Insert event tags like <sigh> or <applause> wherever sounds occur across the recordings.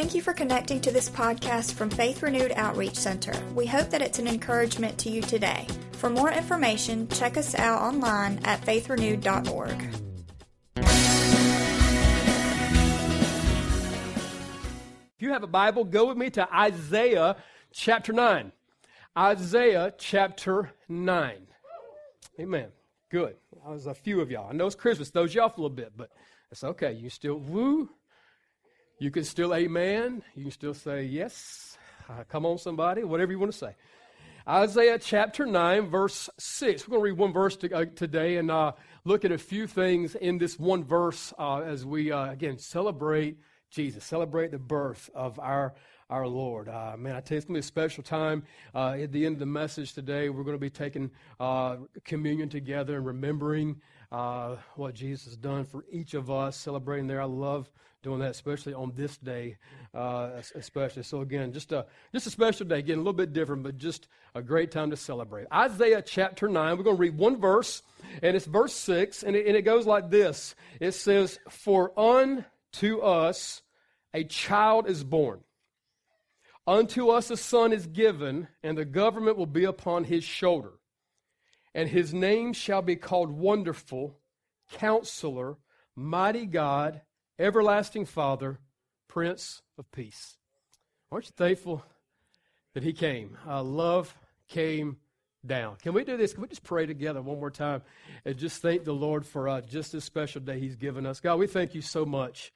Thank you for connecting to this podcast from Faith Renewed Outreach Center. We hope that it's an encouragement to you today. For more information, check us out online at faithrenewed.org. If you have a Bible, go with me to Isaiah chapter 9. Isaiah chapter 9. Amen. Good. I was a few of y'all. I know it's Christmas, throws you off a little bit, but it's okay. You still woo. You can still amen. You can still say yes. Uh, come on, somebody. Whatever you want to say. Isaiah chapter 9, verse 6. We're going to read one verse to, uh, today and uh, look at a few things in this one verse uh, as we, uh, again, celebrate Jesus, celebrate the birth of our our Lord. Uh, man, I tell you, it's going to be a special time. Uh, at the end of the message today, we're going to be taking uh, communion together and remembering uh, what Jesus has done for each of us, celebrating there. I love doing that, especially on this day, uh, especially. So again, just a just a special day. getting a little bit different, but just a great time to celebrate. Isaiah chapter nine. We're going to read one verse, and it's verse six, and it, and it goes like this. It says, "For unto us a child is born." Unto us a son is given, and the government will be upon his shoulder. And his name shall be called Wonderful, Counselor, Mighty God, Everlasting Father, Prince of Peace. Aren't you thankful that he came? Uh, love came down. Can we do this? Can we just pray together one more time and just thank the Lord for uh, just this special day he's given us? God, we thank you so much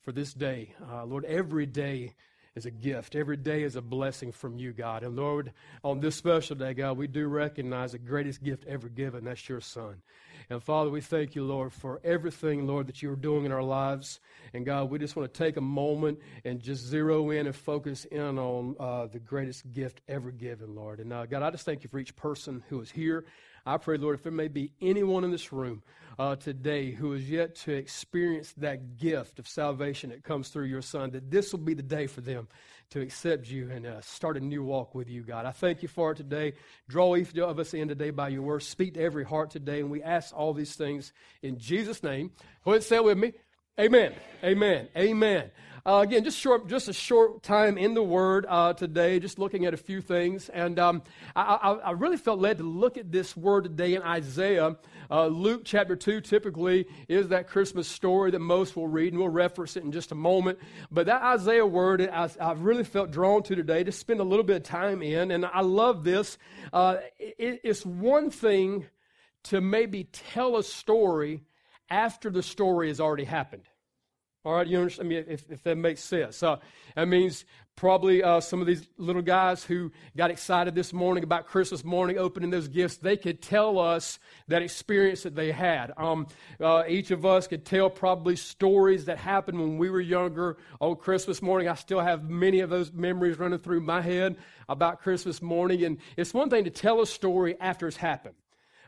for this day. Uh, Lord, every day is a gift. Every day is a blessing from you, God. And Lord, on this special day, God, we do recognize the greatest gift ever given. That's your Son. And Father, we thank you, Lord, for everything, Lord, that you are doing in our lives. And God, we just want to take a moment and just zero in and focus in on uh, the greatest gift ever given, Lord. And uh, God, I just thank you for each person who is here. I pray, Lord, if there may be anyone in this room uh, today who is yet to experience that gift of salvation that comes through your Son, that this will be the day for them to accept you and uh, start a new walk with you, God. I thank you for it today. Draw each of us in today by your word. Speak to every heart today, and we ask all these things in Jesus' name. Go ahead and say it with me. Amen. Amen. Amen. Uh, again, just short, just a short time in the Word uh, today, just looking at a few things, and um, I, I, I, really felt led to look at this word today in Isaiah. Uh, Luke chapter two typically is that Christmas story that most will read, and we'll reference it in just a moment. But that Isaiah word, I, I really felt drawn to today to spend a little bit of time in, and I love this. Uh, it, it's one thing to maybe tell a story after the story has already happened. All right, you understand? I mean, if, if that makes sense. Uh, that means probably uh, some of these little guys who got excited this morning about Christmas morning opening those gifts, they could tell us that experience that they had. Um, uh, each of us could tell probably stories that happened when we were younger on Christmas morning. I still have many of those memories running through my head about Christmas morning. And it's one thing to tell a story after it's happened.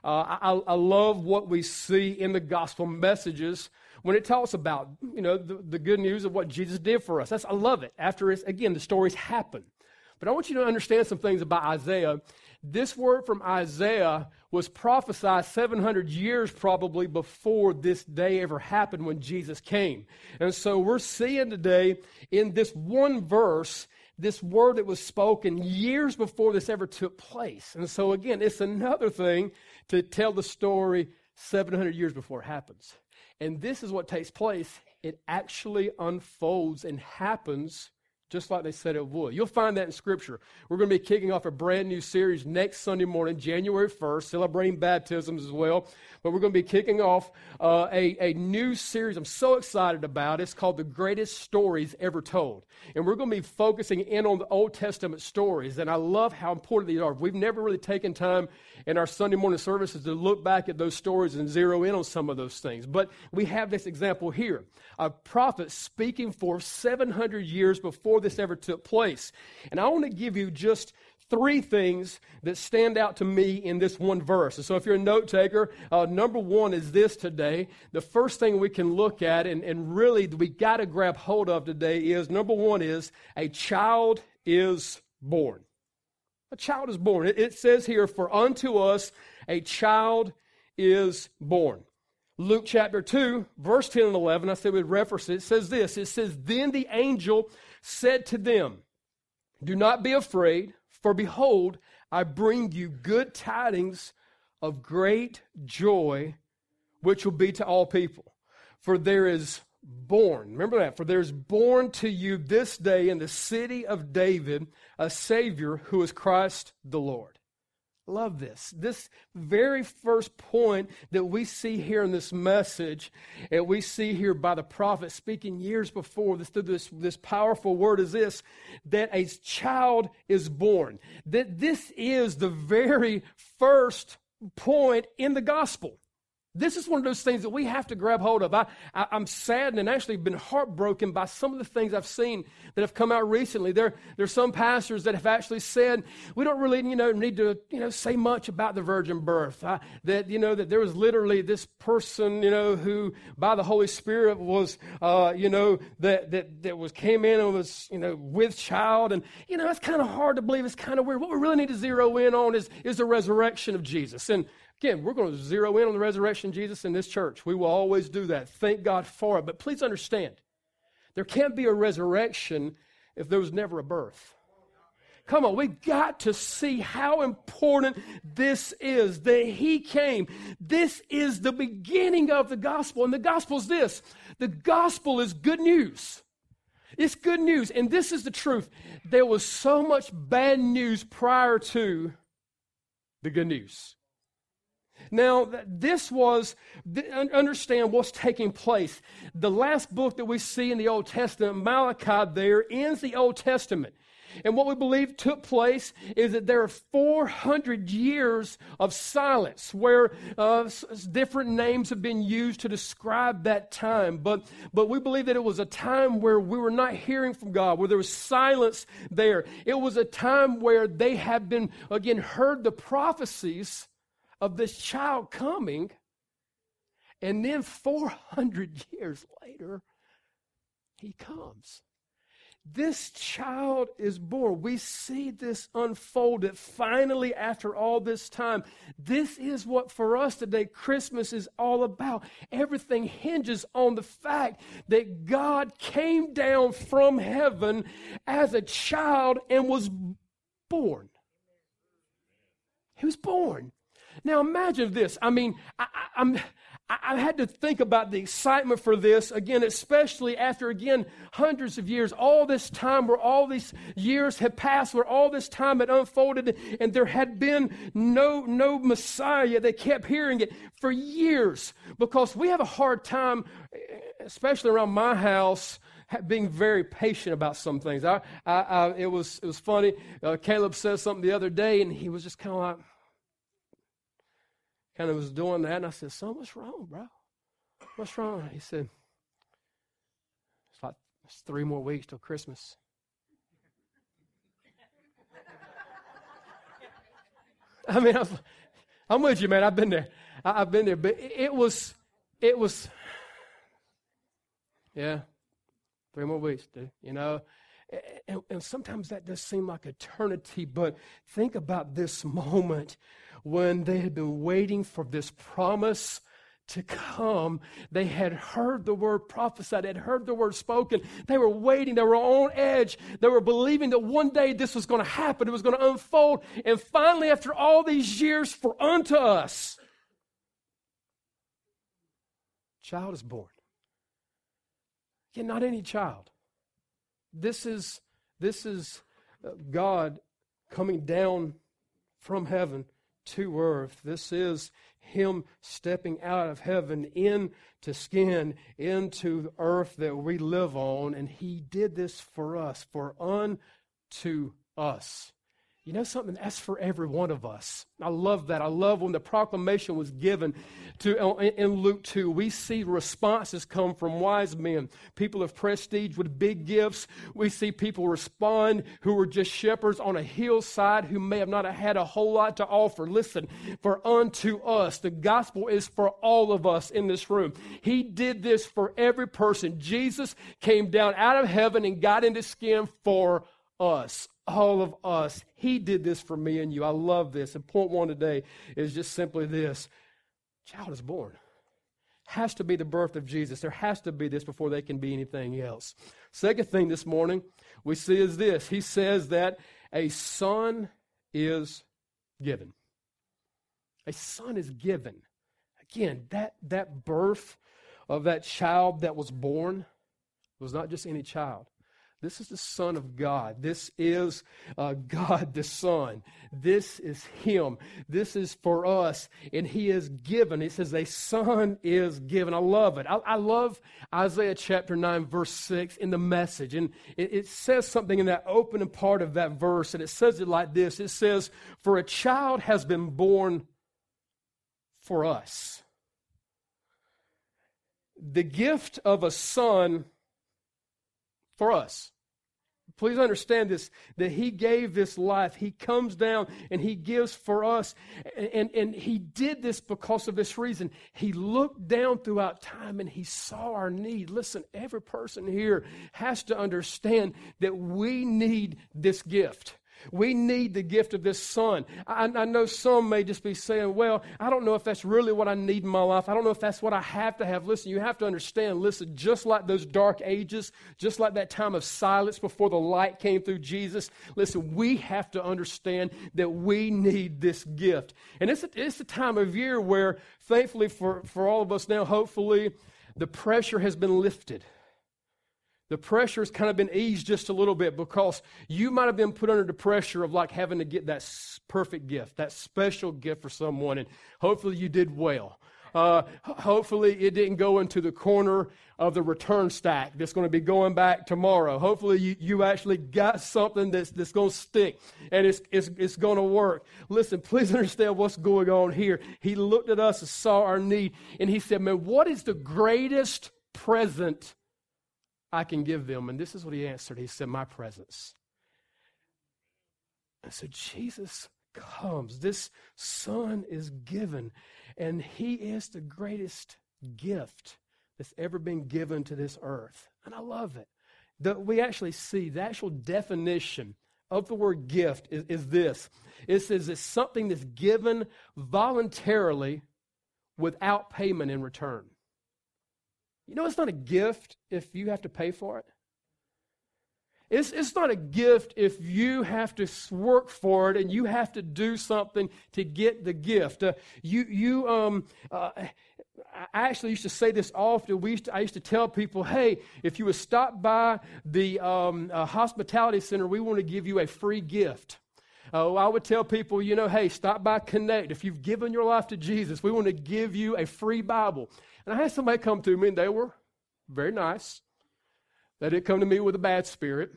Uh, I, I, love what we see in the gospel messages when it talks about, you know, the, the good news of what Jesus did for us. That's, I love it. After, it's, again, the stories happen. But I want you to understand some things about Isaiah. This word from Isaiah was prophesied 700 years probably before this day ever happened when Jesus came. And so we're seeing today in this one verse this word that was spoken years before this ever took place. And so again, it's another thing to tell the story 700 years before it happens. And this is what takes place. It actually unfolds and happens just like they said it would. You'll find that in Scripture. We're going to be kicking off a brand new series next Sunday morning, January 1st, celebrating baptisms as well. But we're going to be kicking off uh, a, a new series I'm so excited about. It's called The Greatest Stories Ever Told. And we're going to be focusing in on the Old Testament stories. And I love how important these are. We've never really taken time in our Sunday morning services to look back at those stories and zero in on some of those things. But we have this example here a prophet speaking for 700 years before this ever took place. And I want to give you just three things that stand out to me in this one verse. And so, if you're a note taker, uh, number one is this today. The first thing we can look at and, and really we got to grab hold of today is number one is a child is born. A child is born. It, it says here, For unto us a child is born. Luke chapter 2, verse 10 and 11, I said we'd reference it. It says this It says, Then the angel said to them, Do not be afraid, for behold, I bring you good tidings of great joy, which will be to all people. For there is born, remember that, for there is born to you this day in the city of David a Savior who is Christ the Lord. Love this. This very first point that we see here in this message, and we see here by the prophet speaking years before this through this, this powerful word is this that a child is born. That this is the very first point in the gospel. This is one of those things that we have to grab hold of. I, I, am saddened and actually been heartbroken by some of the things I've seen that have come out recently. There, there's some pastors that have actually said we don't really, you know, need to, you know, say much about the virgin birth. Uh, that you know that there was literally this person, you know, who by the Holy Spirit was, uh, you know, that that that was came in and was, you know, with child, and you know, it's kind of hard to believe. It's kind of weird. What we really need to zero in on is is the resurrection of Jesus and. Again, we're going to zero in on the resurrection Jesus in this church. We will always do that. Thank God for it. But please understand, there can't be a resurrection if there was never a birth. Come on, we got to see how important this is that He came. This is the beginning of the gospel. And the gospel is this the gospel is good news. It's good news. And this is the truth. There was so much bad news prior to the good news. Now, this was, understand what's taking place. The last book that we see in the Old Testament, Malachi, there ends the Old Testament. And what we believe took place is that there are 400 years of silence where uh, different names have been used to describe that time. But, but we believe that it was a time where we were not hearing from God, where there was silence there. It was a time where they had been, again, heard the prophecies of this child coming. And then 400 years later, he comes. This child is born. We see this unfolded finally after all this time. This is what for us today Christmas is all about. Everything hinges on the fact that God came down from heaven as a child and was born. He was born. Now imagine this. I mean, I, I'm. I had to think about the excitement for this again, especially after again hundreds of years, all this time where all these years had passed, where all this time had unfolded, and there had been no no Messiah. They kept hearing it for years because we have a hard time, especially around my house, being very patient about some things. I, I, I it was it was funny. Uh, Caleb said something the other day, and he was just kind of like kind of was doing that, and I said, Son, what's wrong, bro? What's wrong? He said, It's like it's three more weeks till Christmas. I mean, I am with you, man. I've been there. I, have been there. But it was, it was, yeah, three more weeks, dude. You know, and, and sometimes that does seem like eternity. But think about this moment when they had been waiting for this promise to come. They had heard the word prophesied, had heard the word spoken. They were waiting, they were on edge. They were believing that one day this was going to happen, it was going to unfold. And finally, after all these years, for unto us, child is born. Yet not any child. This is this is uh, God coming down from heaven to earth. This is Him stepping out of heaven into skin, into earth that we live on. And He did this for us, for unto us. You know something? That's for every one of us. I love that. I love when the proclamation was given to in Luke 2. We see responses come from wise men, people of prestige with big gifts. We see people respond who were just shepherds on a hillside who may have not had a whole lot to offer. Listen, for unto us, the gospel is for all of us in this room. He did this for every person. Jesus came down out of heaven and got into skin for us all of us. He did this for me and you. I love this. And point one today is just simply this child is born. Has to be the birth of Jesus. There has to be this before they can be anything else. Second thing this morning, we see is this He says that a son is given. A son is given. Again, that, that birth of that child that was born was not just any child. This is the Son of God. This is uh, God the Son. This is Him. This is for us. And He is given. It says, A Son is given. I love it. I, I love Isaiah chapter 9, verse 6 in the message. And it, it says something in that opening part of that verse. And it says it like this It says, For a child has been born for us. The gift of a son for us. Please understand this that He gave this life. He comes down and He gives for us. And, and, and, He did this because of this reason. He looked down throughout time and He saw our need. Listen, every person here has to understand that we need this gift. We need the gift of this son. I, I, know some may just be saying, well, I don't know if that's really what I need in my life. I don't know if that's what I have to have. Listen, you have to understand, listen, just like those dark ages, just like that time of silence before the light came through Jesus, listen, we have to understand that we need this gift. And it's a, it's a time of year where, thankfully for, for all of us now, hopefully, the pressure has been lifted the pressure has kind of been eased just a little bit because you might have been put under the pressure of like having to get that perfect gift, that special gift for someone, and hopefully you did well. Uh, hopefully it didn't go into the corner of the return stack that's going to be going back tomorrow. Hopefully you, you actually got something that's, that's going to stick and it's, it's, it's going to work. Listen, please <laughs> understand what's going on here. He looked at us and saw our need and he said, man, what is the greatest present I can give them. And this is what he answered. He said, My presence. And so Jesus comes. This son is given, and he is the greatest gift that's ever been given to this earth. And I love it. The, we actually see the actual definition of the word gift is, is this it says it's something that's given voluntarily without payment in return. You know, it's not a gift if you have to pay for it. It's, it's not a gift if you have to work for it and you have to do something to get the gift. Uh, you, you, um, uh, I actually used to say this often. We used to, I used to tell people, hey, if you would stop by the um, uh, hospitality center, we want to give you a free gift. Uh, I would tell people, you know, hey, stop by Connect. If you've given your life to Jesus, we want to give you a free Bible. And I had somebody come to me, and they were very nice. They didn't come to me with a bad spirit.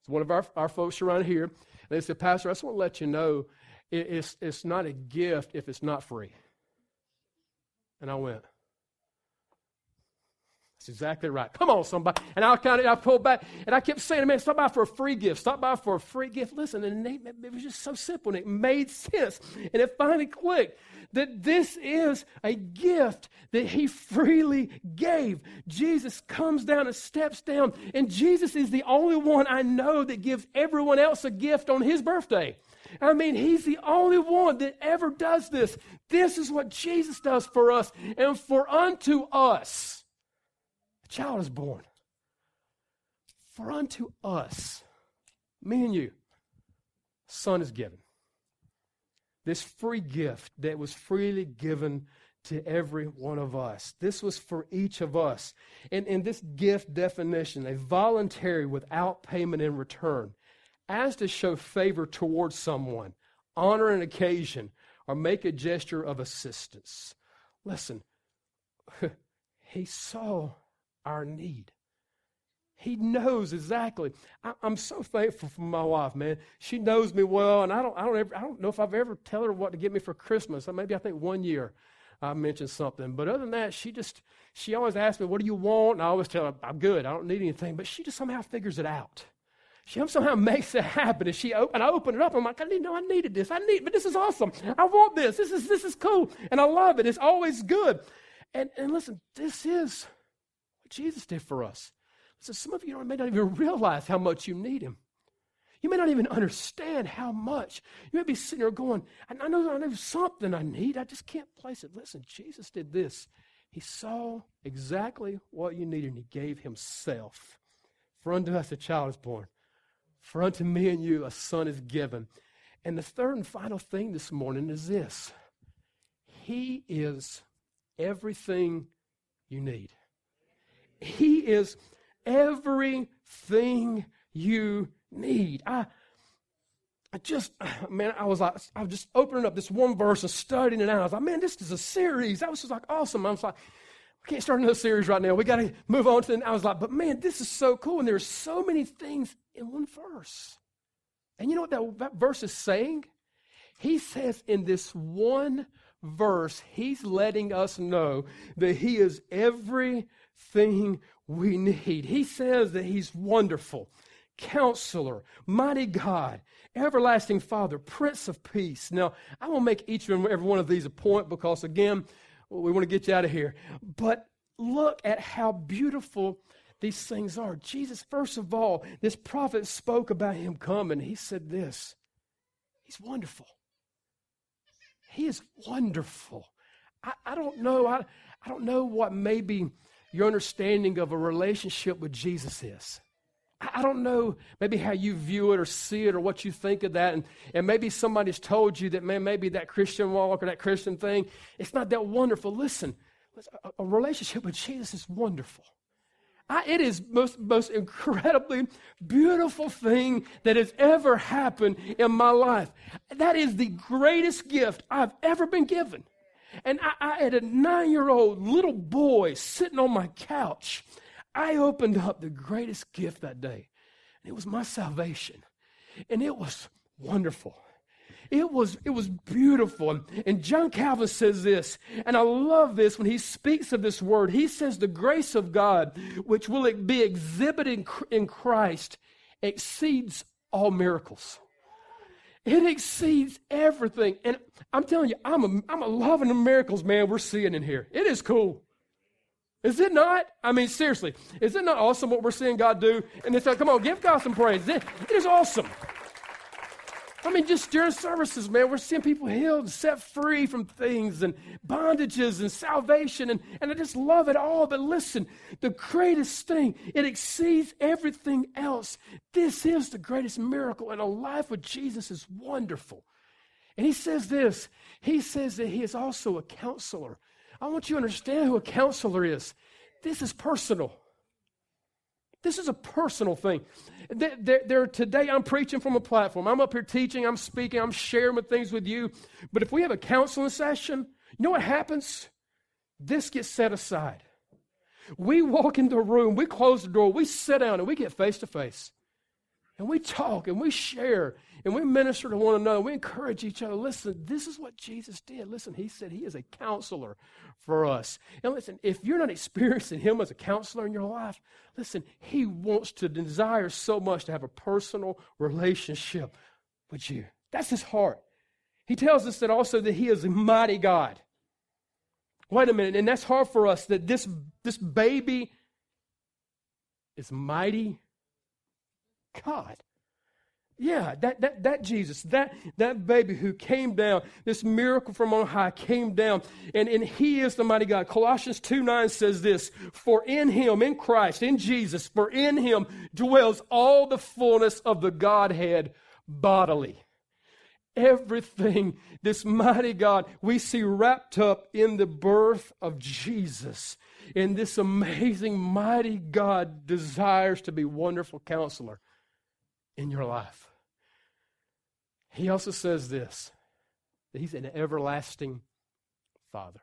It's one of our, our folks around here. And they said, Pastor, I just want to let you know it, it's, it's not a gift if it's not free. And I went, that's exactly right. Come on, somebody. And I kind of I pulled back and I kept saying, man, stop by for a free gift. Stop by for a free gift. Listen, and it, it was just so simple and it made sense. And it finally clicked that this is a gift that he freely gave. Jesus comes down and steps down, and Jesus is the only one I know that gives everyone else a gift on his birthday. I mean, he's the only one that ever does this. This is what Jesus does for us. And for unto us, child is born. For unto us, me and you, son is given this free gift that was freely given to every one of us. This was for each of us. And in this gift definition, a voluntary without payment in return, as to show favor towards someone, honor an occasion, or make a gesture of assistance. Listen, <laughs> he saw our need. He knows exactly. I, am so thankful for my wife, man. She knows me well, and I don't, I don't, ever, I don't know if I've ever tell her what to get me for Christmas. Maybe I think one year I mentioned something, but other than that, she just, she always asks me, "What do you want?" And I always tell her, "I'm good. I don't need anything." But she just somehow figures it out. She somehow <laughs> makes it happen. And she and I open it up. I'm like, I didn't know I needed this. I need, but this is awesome. I want this. This is this is cool, and I love it. It's always good. And and listen, this is Jesus did for us. So some of you may not even <laughs> realize how much you need him. You may not even understand how much. You may be sitting there going, I know, I know something I need. I just can't place it. Listen, Jesus did this. He saw exactly what you needed and he gave himself. For unto us a child is born. For unto me and you a son is given. And the third and final thing this morning is this He is everything you need. He is everything you need. I, I just, <sighs> man, I was like, I was just opening up this one verse and studying it out. I was like, man, this is a series. That was just like awesome. I was like, we can't start another series right now. We got to move on to the. I was like, but man, this is so cool. And there's so many things in one verse. And you know what that, that verse is saying? He says in this one verse, he's letting us know that he is everything we need. He says that he's wonderful, counselor, mighty God, everlasting Father, Prince of Peace. Now, I will make each and every one of these a point because, again, we want to get you out of here. But look at how beautiful these things are. Jesus, first of all, this prophet spoke about him coming. He said this He's wonderful. He is wonderful. I, I don't know. I, I don't know what maybe your understanding of a relationship with Jesus is. I don't know maybe how you view it or see it or what you think of that. And, and maybe somebody's told you that, man, maybe that Christian walk or that Christian thing, it's not that wonderful. Listen, a, a relationship with Jesus is wonderful. I, it is most most incredibly beautiful thing that has ever happened in my life. That is the greatest gift I've ever been given. And I, I had a nine year old little boy sitting on my couch I opened up the greatest gift that day, and it was my salvation. And it was wonderful. It was, it was beautiful. And John Calvin says this, and I love this when he speaks of this word. He says, The grace of God, which will be exhibited in Christ, exceeds all miracles. It exceeds everything. And I'm telling you, I'm a, I'm a loving the miracles, man, we're seeing in here. It is cool. Is it not? I mean, seriously, is it not awesome what we're seeing God do? And it's like, come on, give God some praise. it, it is awesome. I mean, just during services, man, we're seeing people healed, set free from things and bondages and salvation. And, and I just love it all. But listen, the greatest thing, it exceeds everything else. This is the greatest miracle, and a life with Jesus is wonderful. And he says this He says that he is also a counselor. I want you to understand who a counselor is. This is personal. This is a personal thing. There, there, today, I'm preaching from a platform. I'm up here teaching, I'm speaking, I'm sharing things with you. But if we have a counseling session, you know what happens? This gets set aside. We walk into a room, we close the door, we sit down, and we get face to face. And we talk and we share and we minister to one another. We encourage each other. Listen, this is what Jesus did. Listen, he said he is a counselor for us. And listen, if you're not experiencing him as a counselor in your life, listen, he wants to desire so much to have a personal relationship with you. That's his heart. He tells us that also that he is a mighty God. Wait a minute, and that's hard for us that this, this baby is mighty God. Yeah, that, that, that Jesus, that, that baby who came down, this miracle from on high came down, and, and he is the mighty God. Colossians 2 9 says this For in him, in Christ, in Jesus, for in him dwells all the fullness of the Godhead bodily. Everything, this mighty God, we see wrapped up in the birth of Jesus. And this amazing, mighty God desires to be wonderful counselor in your life. He also says this that He's an everlasting Father.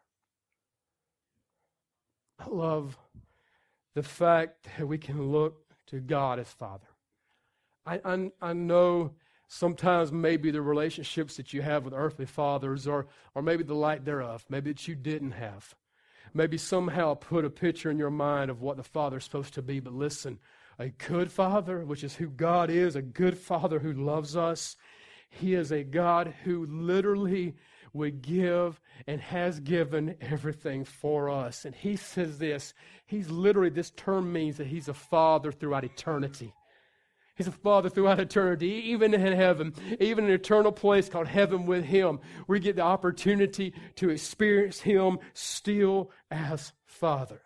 I love the fact that we can look to God as Father. I, I, I, know sometimes maybe the relationships that you have with earthly fathers, or, or maybe the light thereof, maybe that you didn't have, maybe somehow put a picture in your mind of what the Father's supposed to be. But listen, a good father, which is who God is, a good father who loves us. He is a God who literally would give and has given everything for us. And he says this He's literally, this term means that He's a father throughout eternity. He's a father throughout eternity, even in heaven, even in an eternal place called heaven with Him. We get the opportunity to experience Him still as Father.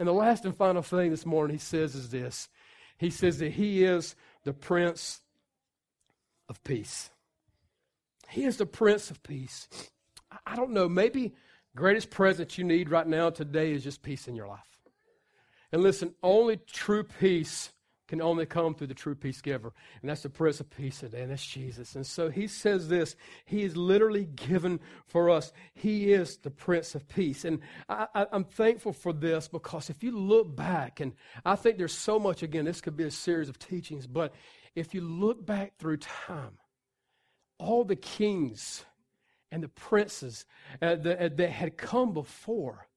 And the last and final thing this morning he says is this He says that He is the Prince of Peace. He is the Prince of Peace. I don't know, maybe greatest present you need right now today is just peace in your life. And listen, only true peace can only come through the true peace giver. And that's the Prince of Peace today, and that's Jesus. And so he says this He is literally given for us. He is the Prince of Peace. And I, am thankful for this because if you look back, and I think there's so much, again, this could be a series of teachings, but if you look back through time, all the kings and the princes uh, that, uh, that had come before,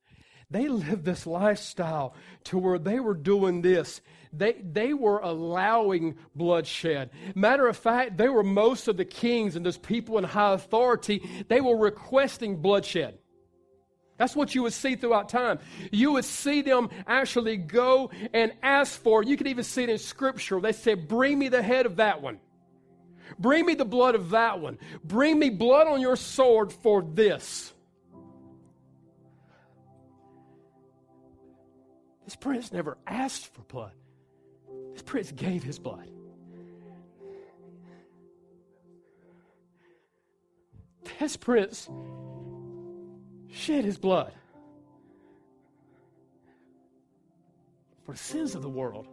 they lived this lifestyle to where they were doing this. They, they were allowing bloodshed. Matter of fact, they were most of the kings and those people in high authority, they were requesting bloodshed. That's what you would see throughout time. You would see them actually go and ask for, you could even see it in scripture. They said, Bring me the head of that one. Bring me the blood of that one. Bring me blood on your sword for this. This prince never asked for blood. This prince gave his blood. This prince shed his blood for the sins of the world.